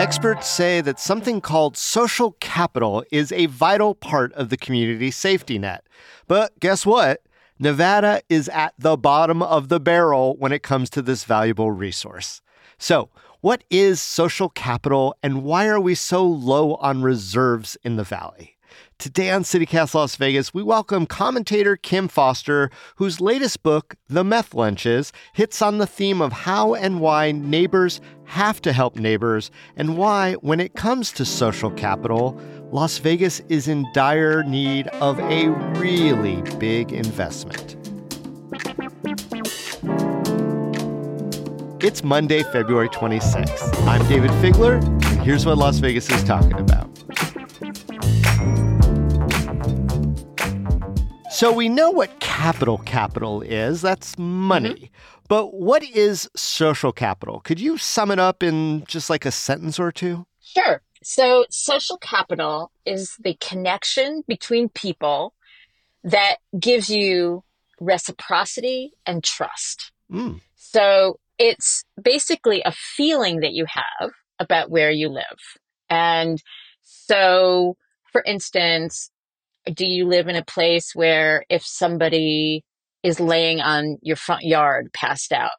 Experts say that something called social capital is a vital part of the community safety net. But guess what? Nevada is at the bottom of the barrel when it comes to this valuable resource. So, what is social capital and why are we so low on reserves in the valley? Today on CityCast Las Vegas, we welcome commentator Kim Foster, whose latest book, The Meth Lunches, hits on the theme of how and why neighbors have to help neighbors, and why, when it comes to social capital, Las Vegas is in dire need of a really big investment. It's Monday, February 26th. I'm Dayvid Figler, and here's what Las Vegas is talking about. So we know what capital capital is. That's money. Mm-hmm. But what is social capital? Could you sum it up in just like a sentence or two? Sure. So social capital is the connection between people that gives you reciprocity and trust. Mm. So it's basically a feeling that you have about where you live. And so, for instance, do you live in a place where if somebody is laying on your front yard passed out,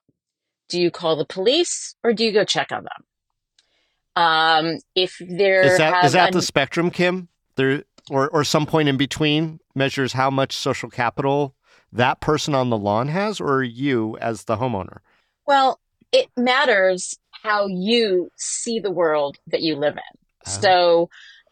do you call the police or do you go check on them? Um, if there is that is that un- the spectrum, Kim? There or or some point in between measures how much social capital that person on the lawn has, or you as the homeowner. Well, it matters how you see the world that you live in. Uh, so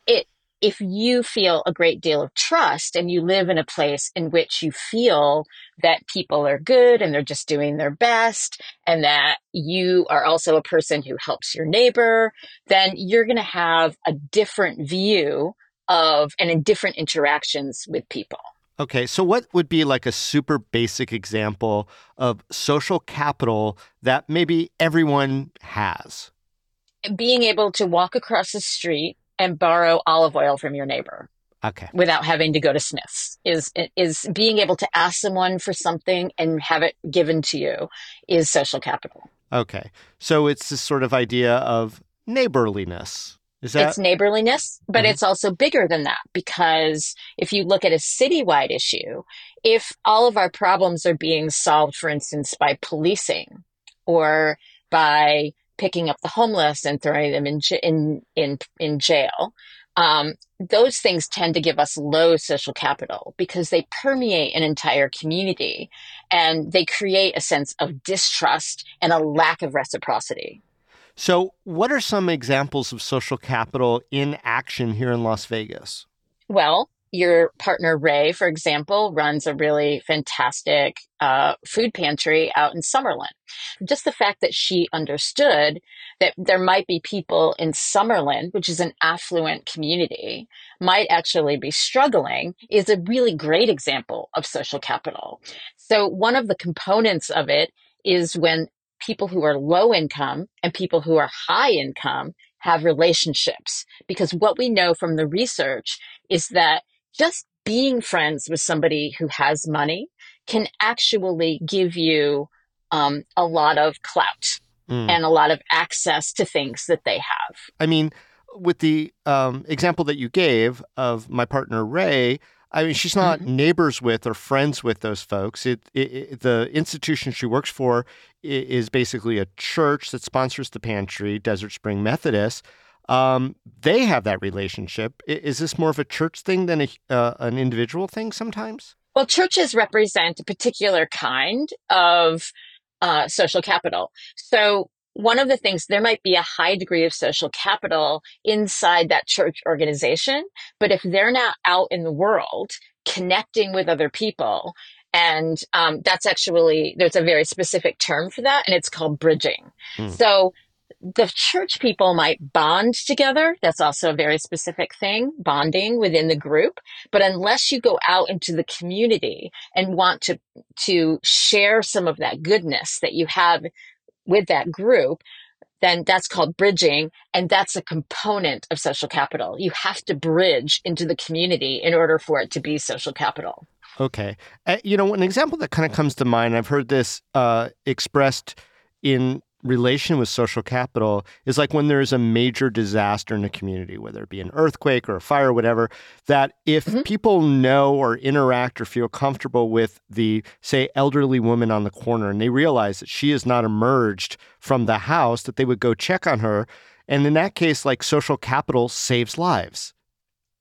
it if you feel a great deal of trust and you live in a place in which you feel that people are good and they're just doing their best and that you are also a person who helps your neighbor, then you're going to have a different view of and in different interactions with people. Okay, so what would be like a super basic example of social capital that maybe everyone has? Being able to walk across the street and borrow olive oil from your neighbor. Okay. Without having to go to Smith's is is being able to ask someone for something and have it given to you is social capital. Okay. So it's this sort of idea of neighborliness. Is that It's neighborliness, but mm-hmm. it's also bigger than that because if you look at a citywide issue, if all of our problems are being solved for instance by policing or by picking up the homeless and throwing them in in in in jail. Um, those things tend to give us low social capital because they permeate an entire community and they create a sense of distrust and a lack of reciprocity. So, what are some examples of social capital in action here in Las Vegas? Well, your partner Ray, for example, runs a really fantastic uh, food pantry out in Summerlin. Just the fact that she understood that there might be people in Summerlin, which is an affluent community, might actually be struggling is a really great example of social capital. So one of the components of it is when people who are low income and people who are high income have relationships. Because what we know from the research is that just being friends with somebody who has money can actually give you um, a lot of clout mm. and a lot of access to things that they have. I mean, with the um, example that you gave of my partner Ray, I mean, she's not mm-hmm. neighbors with or friends with those folks. It, it, it, the institution she works for is basically a church that sponsors the pantry, Desert Spring Methodist. Um, they have that relationship. Is this more of a church thing than a, uh, an individual thing sometimes? Well, churches represent a particular kind of uh, social capital. So, one of the things, there might be a high degree of social capital inside that church organization, but if they're not out in the world connecting with other people, and um, that's actually, there's a very specific term for that, and it's called bridging. Mm. So, the church people might bond together. That's also a very specific thing, bonding within the group. But unless you go out into the community and want to, to share some of that goodness that you have with that group, then that's called bridging. And that's a component of social capital. You have to bridge into the community in order for it to be social capital. Okay. Uh, you know, an example that kind of comes to mind, I've heard this uh, expressed in relation with social capital is like when there's a major disaster in a community, whether it be an earthquake or a fire or whatever, that if mm-hmm. people know or interact or feel comfortable with the, say, elderly woman on the corner and they realize that she has not emerged from the house, that they would go check on her. And in that case, like social capital saves lives.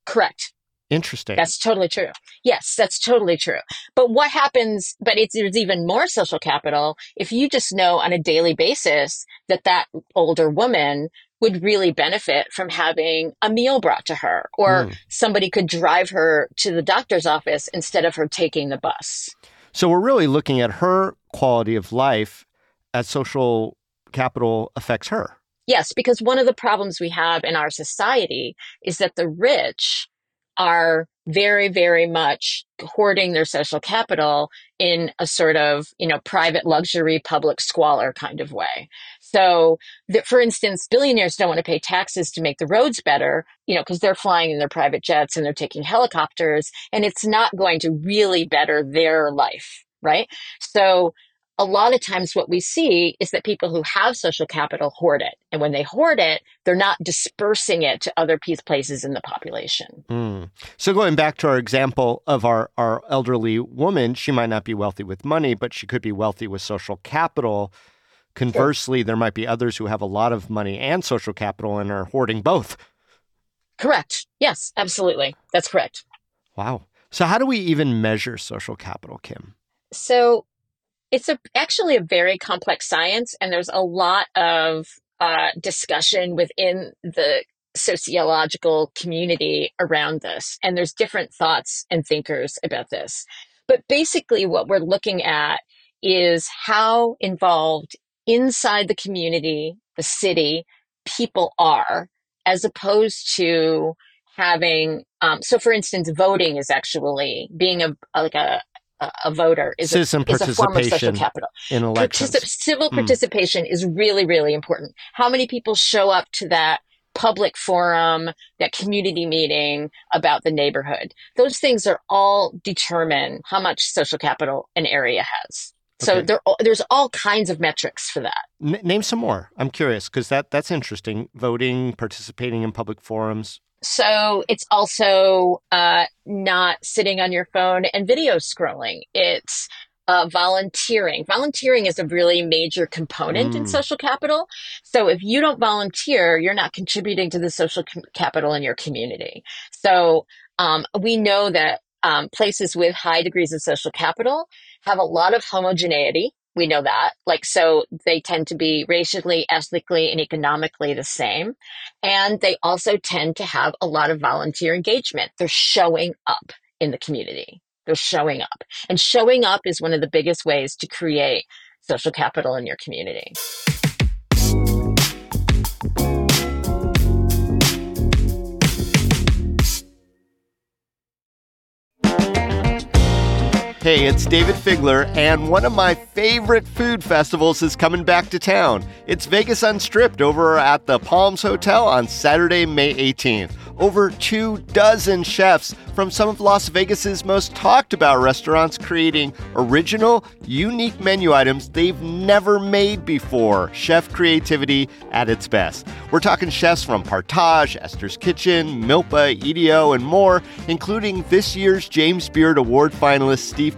Correct. Interesting. That's totally true. Yes, that's totally true. But what happens, but it's, there's even more social capital if you just know on a daily basis that that older woman would really benefit from having a meal brought to her or mm. somebody could drive her to the doctor's office instead of her taking the bus. So we're really looking at her quality of life as social capital affects her. Yes, because one of the problems we have in our society is that the rich are very, very much hoarding their social capital in a sort of, you know, private luxury, public squalor kind of way. So, that, for instance, billionaires don't want to pay taxes to make the roads better, you know, because they're flying in their private jets and they're taking helicopters, and it's not going to really better their life, right? So, a lot of times what we see is that people who have social capital hoard it. And when they hoard it, they're not dispersing it to other places in the population. Mm. So going back to our example of our, our elderly woman, she might not be wealthy with money, but she could be wealthy with social capital. Conversely, sure. there might be others who have a lot of money and social capital and are hoarding both. Correct. Yes, absolutely. That's correct. Wow. So how do we even measure social capital, Kim? So it's a, actually a very complex science, and there's a lot of uh, discussion within the sociological community around this. And there's different thoughts and thinkers about this. But basically, what we're looking at is how involved inside the community, the city, people are, as opposed to having um, so for instance voting is actually being a like a, a voter is a, is a form of social capital. In elections. Particip- civil mm. participation is really, really important. How many people show up to that public forum, that community meeting about the neighborhood? Those things are all determine how much social capital an area has. So okay. there, there's all kinds of metrics for that. N- name some more. I'm curious because that that's interesting. Voting, participating in public forums. So it's also uh, not sitting on your phone and video scrolling. It's uh, volunteering. Volunteering is a really major component mm. in social capital. So if you don't volunteer, you're not contributing to the social com- capital in your community. So um, we know that um, places with high degrees of social capital have a lot of homogeneity we know that. Like, so they tend to be racially, ethnically, and economically the same. And they also tend to have a lot of volunteer engagement. They're showing up in the community. They're showing up. And showing up is one of the biggest ways to create social capital in your community. Hey, it's Dayvid Figler, and one of my favorite food festivals is coming back to town. It's Vegas Unstripped over at the Palms Hotel on Saturday, May 18th over two dozen chefs from some of Las Vegas's most talked about restaurants creating original, unique menu items they've never made before. Chef creativity at its best. We're talking chefs from Partage, Esther's Kitchen, Milpa, EDO, and more, including this year's James Beard Award finalist Steve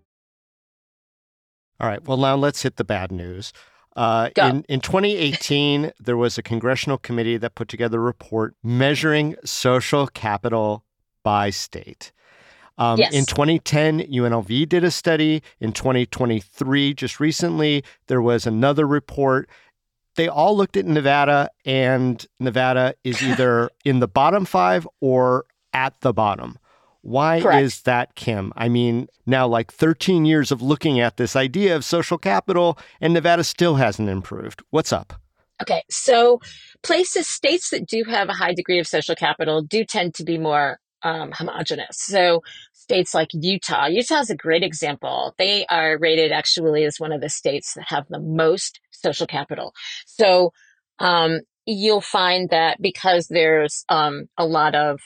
All right. Well, now let's hit the bad news. Uh, in, in 2018, there was a congressional committee that put together a report measuring social capital by state. Um, yes. In 2010, UNLV did a study. In 2023, just recently, there was another report. They all looked at Nevada, and Nevada is either in the bottom five or at the bottom. Why Correct. is that, Kim? I mean, now like 13 years of looking at this idea of social capital, and Nevada still hasn't improved. What's up? Okay, so places, states that do have a high degree of social capital do tend to be more um, homogenous. So states like Utah, Utah is a great example. They are rated actually as one of the states that have the most social capital. So um, you'll find that because there's um, a lot of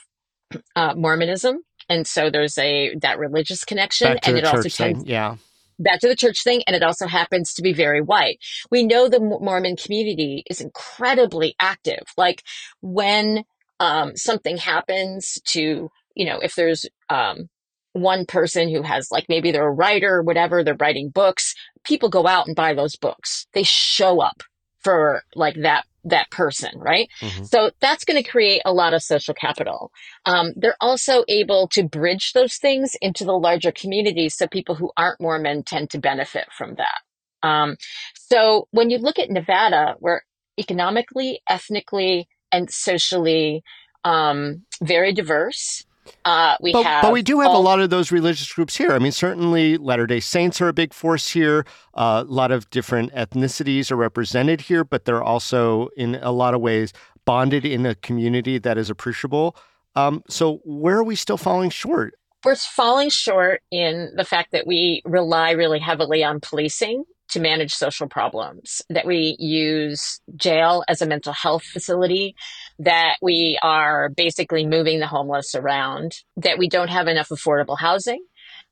uh, Mormonism, and so there's a that religious connection, and it also tends thing. Yeah. back to the church thing, and it also happens to be very white. We know the Mormon community is incredibly active. Like when um, something happens to, you know, if there's um, one person who has like maybe they're a writer or whatever, they're writing books, people go out and buy those books. They show up for like that that person, right? Mhm. So that's going to create a lot of social capital. Um, they're also able to bridge those things into the larger communities, so people who aren't Mormon tend to benefit from that. Um, so when you look at Nevada, we're economically, ethnically, and socially um, very diverse. Uh, we but, have, but we do have all- a lot of those religious groups here. I mean, certainly Latter day Saints are a big force here. Uh, a lot of different ethnicities are represented here, but they're also, in a lot of ways, bonded in a community that is appreciable. Um, so, where are we still falling short? we're falling short in the fact that we rely really heavily on policing to manage social problems, that we use jail as a mental health facility, that we are basically moving the homeless around, that we don't have enough affordable housing.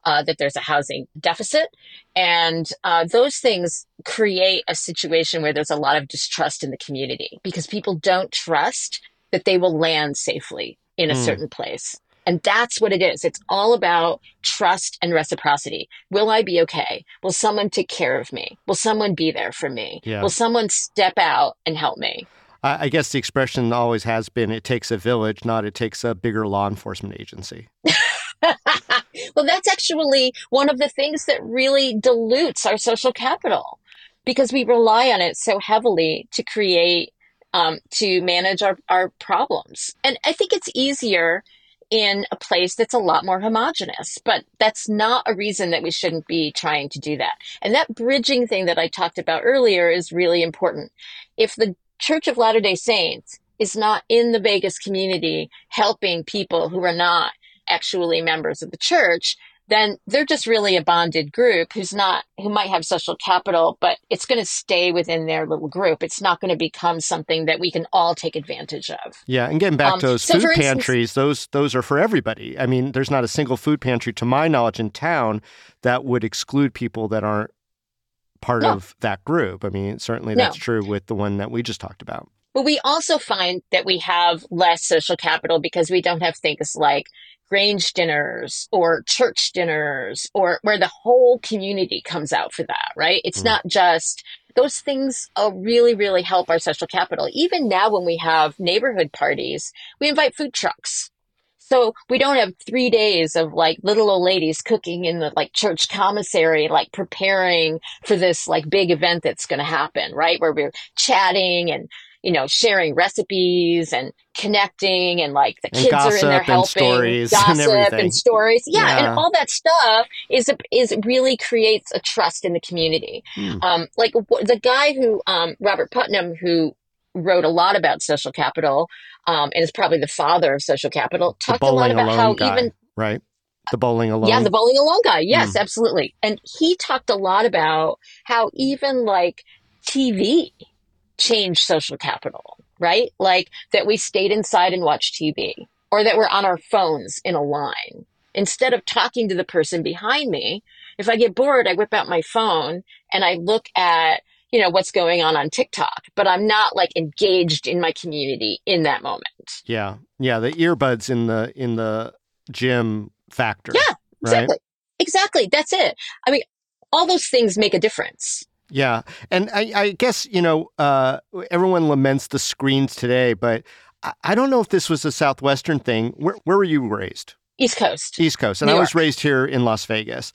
Uh, that there's a housing deficit. And uh, those things create a situation where there's a lot of distrust in the community because people don't trust that they will land safely in a Mm. certain place. And that's what it is. It's all about trust and reciprocity. Will I be okay? Will someone take care of me? Will someone be there for me? Yeah. Will someone step out and help me? I, I guess the expression always has been it takes a village, not it takes a bigger law enforcement agency. well, that's actually one of the things that really dilutes our social capital because we rely on it so heavily to create, um, to manage our, our problems. And I think it's easier in a place that's a lot more homogenous, but that's not a reason that we shouldn't be trying to do that. And that bridging thing that I talked about earlier is really important. If the Church of Latter day Saints is not in the Vegas community helping people who are not actually members of the church, then they're just really a bonded group who's not, who might have social capital, but it's going to stay within their little group. It's not going to become something that we can all take advantage of. Yeah, and getting back Um, to those so food for instance- pantries, those those are for everybody. I mean, there's not a single food pantry, to my knowledge, in town that would exclude people that aren't part No. of that group. I mean, certainly No. that's true with the one that we just talked about. But we also find that we have less social capital because we don't have things like Grange dinners or church dinners or where the whole community comes out for that, right? It's Mm. not just those things uh, really, really help our social capital. Even now, when we have neighborhood parties, we invite food trucks. So we don't have three days of like little old ladies cooking in the like church commissary, like preparing for this like big event that's going to happen, right? Where we're chatting and, you know, sharing recipes and connecting and like the And kids are in there and helping, stories and gossip everything. and stories. Yeah, Yeah. And all that stuff is, is really creates a trust in the community. Hmm. Um, like the guy who, um, Robert Putnam, who wrote a lot about social capital, um, and is probably the father of social capital, talked a lot about how guy, even right? the bowling alone. Yeah, the bowling alone guy. Yes, mm. absolutely. And he talked a lot about how even like TV changed social capital, right? Like that we stayed inside and watched TV or that we're on our phones in a line. Instead of talking to the person behind me, if I get bored, I whip out my phone and I look at, you know, what's going on on TikTok, but I'm not like engaged in my community in that moment. Yeah. Yeah. The earbuds in the, in the gym factor. Yeah. Exactly. Right? Exactly. That's it. I mean, all those things make a difference. Yeah. And I, I guess, you know, uh, everyone laments the screens today, but I, I, don't know if this was a Southwestern thing. Where, where were you raised? East Coast. East Coast. And New I was raised here in Las Vegas.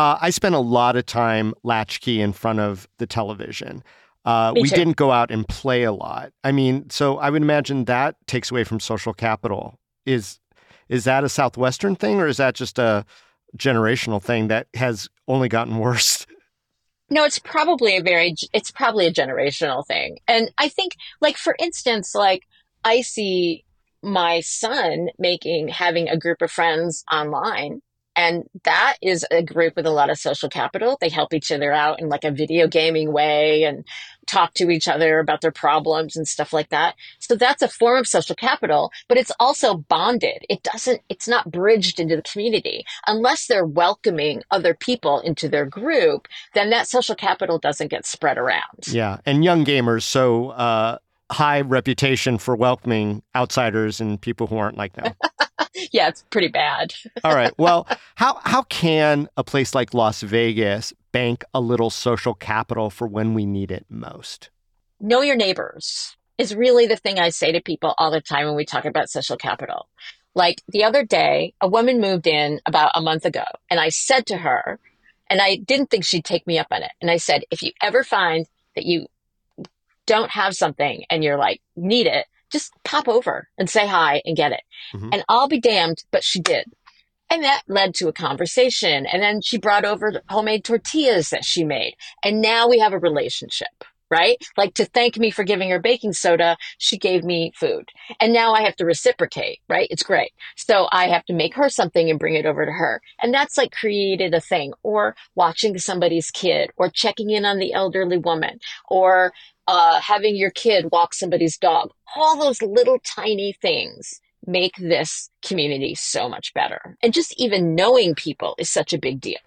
Uh, I spent a lot of time latchkey in front of the television. Uh, we too. didn't go out and play a lot. I mean, so I would imagine that takes away from social capital. Is is that a southwestern thing, or is that just a generational thing that has only gotten worse? No, it's probably a very it's probably a generational thing, and I think, like for instance, like I see my son making having a group of friends online and that is a group with a lot of social capital. They help each other out in like a video gaming way and talk to each other about their problems and stuff like that. So that's a form of social capital, but it's also bonded. It doesn't, it's not bridged into the community. Unless they're welcoming other people into their group, then that social capital doesn't get spread around. Yeah. And young gamers, so, uh, high reputation for welcoming outsiders and people who aren't like them. yeah, it's pretty bad. All right. Well, how how can a place like Las Vegas bank a little social capital for when we need it most? Know your neighbors is really the thing I say to people all the time when we talk about social capital. Like the other day, a woman moved in about a month ago, and I said to her, and I didn't think she'd take me up on it. And I said, if you ever find that you don't have something and you're like, need it, just pop over and say hi and get it. Mm-hmm. And I'll be damned, but she did. And that led to a conversation. And then she brought over homemade tortillas that she made. And now we have a relationship, right? Like to thank me for giving her baking soda, she gave me food. And now I have to reciprocate, right? It's great. So I have to make her something and bring it over to her. And that's like created a thing or watching somebody's kid or checking in on the elderly woman or uh, having your kid walk somebody's dog, all those little tiny things make this community so much better. And just even knowing people is such a big deal.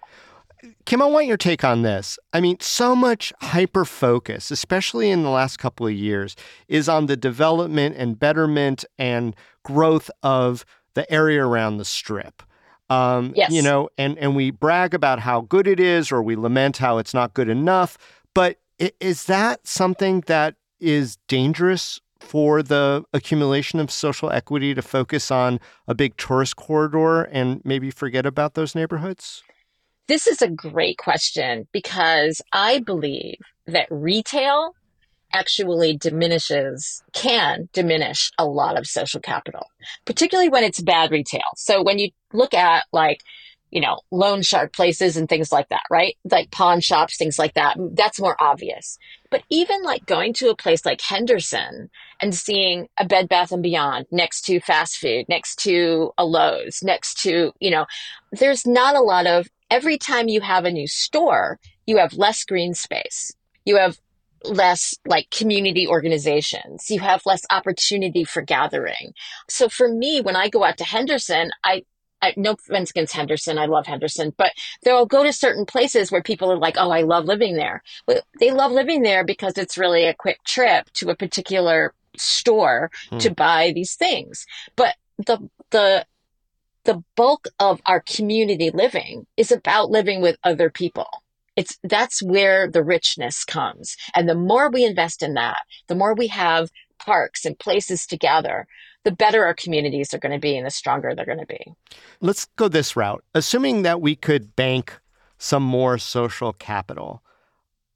Kim, I want your take on this. I mean, so much hyper focus, especially in the last couple of years, is on the development and betterment and growth of the area around the strip. Um, yes. You know, and, and we brag about how good it is or we lament how it's not good enough. But is that something that is dangerous for the accumulation of social equity to focus on a big tourist corridor and maybe forget about those neighborhoods? This is a great question because I believe that retail actually diminishes, can diminish a lot of social capital, particularly when it's bad retail. So when you look at like you know, loan shark places and things like that, right? Like pawn shops, things like that. That's more obvious. But even like going to a place like Henderson and seeing a Bed Bath and Beyond next to fast food, next to a Lowe's, next to, you know, there's not a lot of, every time you have a new store, you have less green space. You have less like community organizations. You have less opportunity for gathering. So for me, when I go out to Henderson, I, I, no offense against Henderson. I love Henderson, but they'll go to certain places where people are like, Oh, I love living there. Well, they love living there because it's really a quick trip to a particular store hmm. to buy these things. But the, the, the bulk of our community living is about living with other people. It's, that's where the richness comes. And the more we invest in that, the more we have parks and places to gather, the better our communities are going to be and the stronger they're going to be. Let's go this route. Assuming that we could bank some more social capital,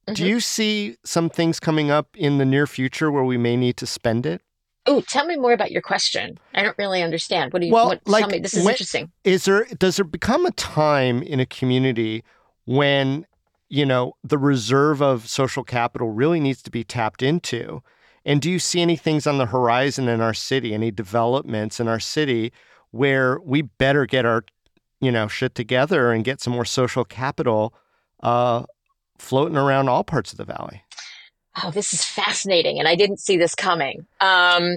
mm-hmm. do you see some things coming up in the near future where we may need to spend it? Oh, tell me more about your question. I don't really understand. What do you well, what, like, tell me? This is when, interesting. Is there does there become a time in a community when, you know, the reserve of social capital really needs to be tapped into? And do you see any things on the horizon in our city, any developments in our city where we better get our you know, shit together and get some more social capital uh, floating around all parts of the valley. Oh, this is fascinating, and I didn't see this coming. Um,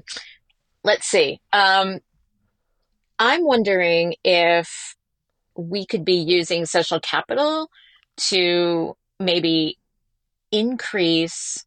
let's see. Um, I'm wondering if we could be using social capital to maybe increase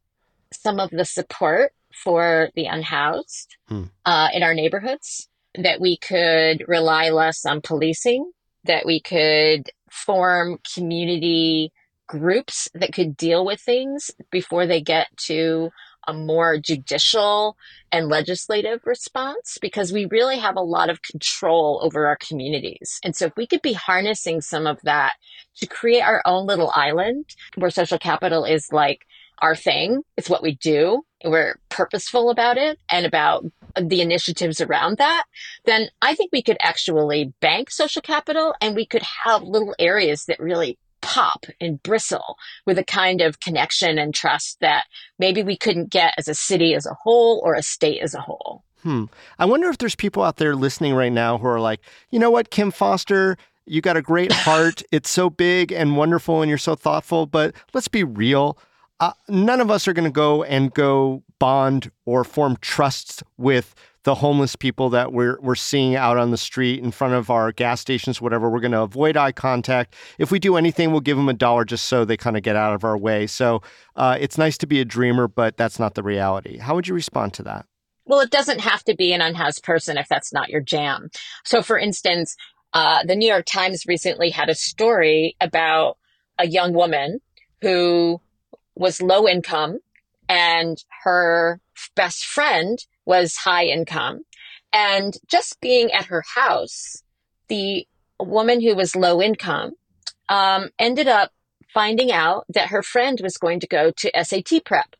some of the support for the unhoused hmm. uh, in our neighborhoods, that we could rely less on policing, that we could form community groups that could deal with things before they get to a more judicial and legislative response because we really have a lot of control over our communities. And so if we could be harnessing some of that to create our own little island where social capital is like our thing, it's what we do, we're purposeful about it and about the initiatives around that, then I think we could actually bank social capital and we could have little areas that really pop and bristle with a kind of connection and trust that maybe we couldn't get as a city as a whole or a state as a whole. Hmm. I wonder if there's people out there listening right now who are like, you know what, Kim Foster, you got a great heart. it's so big and wonderful and you're so thoughtful, but let's be real. Uh, none of us are going to go and go bond or form trusts with the homeless people that we're we're seeing out on the street in front of our gas stations, whatever. We're going to avoid eye contact. If we do anything, we'll give them a dollar just so they kind of get out of our way. So uh, it's nice to be a dreamer, but that's not the reality. How would you respond to that? Well, it doesn't have to be an unhoused person if that's not your jam. So, for instance, uh, the New York Times recently had a story about a young woman who was low income and her best friend was high income. And just being at her house, the woman who was low income um, ended up finding out that her friend was going to go to SAT prep.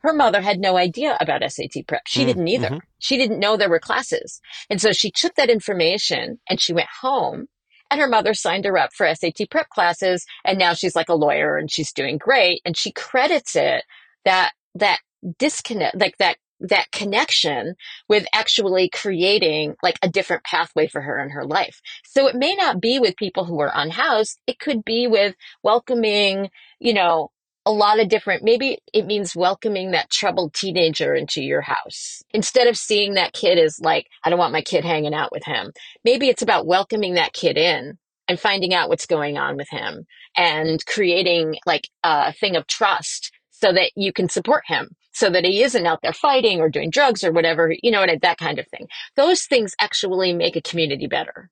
Her mother had no idea about SAT prep. She mm, didn't either. Mm-hmm. She didn't know there were classes. And so she took that information and she went home and her mother signed her up for SAT prep classes. And now she's like a lawyer and she's doing great. And she credits it that, that disconnect, like that that connection with actually creating like a different pathway for her in her life. So it may not be with people who are unhoused. It could be with welcoming, you know, a lot of different, maybe it means welcoming that troubled teenager into your house. Instead of seeing that kid as like, I don't want my kid hanging out with him. Maybe it's about welcoming that kid in and finding out what's going on with him and creating like a thing of trust so that you can support him so that he isn't out there fighting or doing drugs or whatever, you know, and that kind of thing. Those things actually make a community better.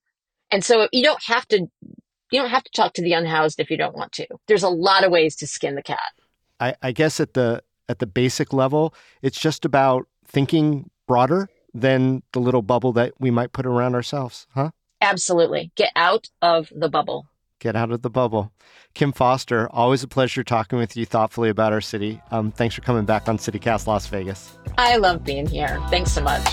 And so you don't have to, you don't have to talk to the unhoused if you don't want to. There's a lot of ways to skin the cat. I, I guess at the, at the basic level, it's just about thinking broader than the little bubble that we might put around ourselves, huh? Absolutely. Get out of the bubble. Get out of the bubble. Kim Foster, always a pleasure talking with you thoughtfully about our city. Um, thanks for coming back on CityCast Las Vegas. I love being here. Thanks so much.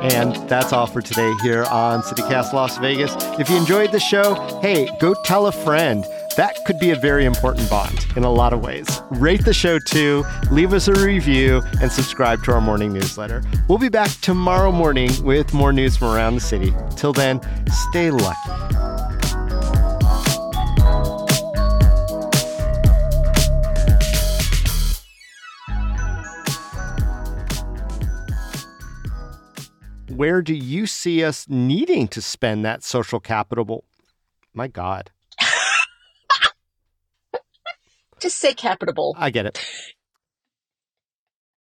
And that's all for today here on CityCast Las Vegas. If you enjoyed the show, hey, go tell a friend. That could be a very important bond in a lot of ways. Rate the show too, leave us a review, and subscribe to our morning newsletter. We'll be back tomorrow morning with more news from around the city. Till then, stay lucky. Where do you see us needing to spend that social capital? My God. Just say capital. I get it.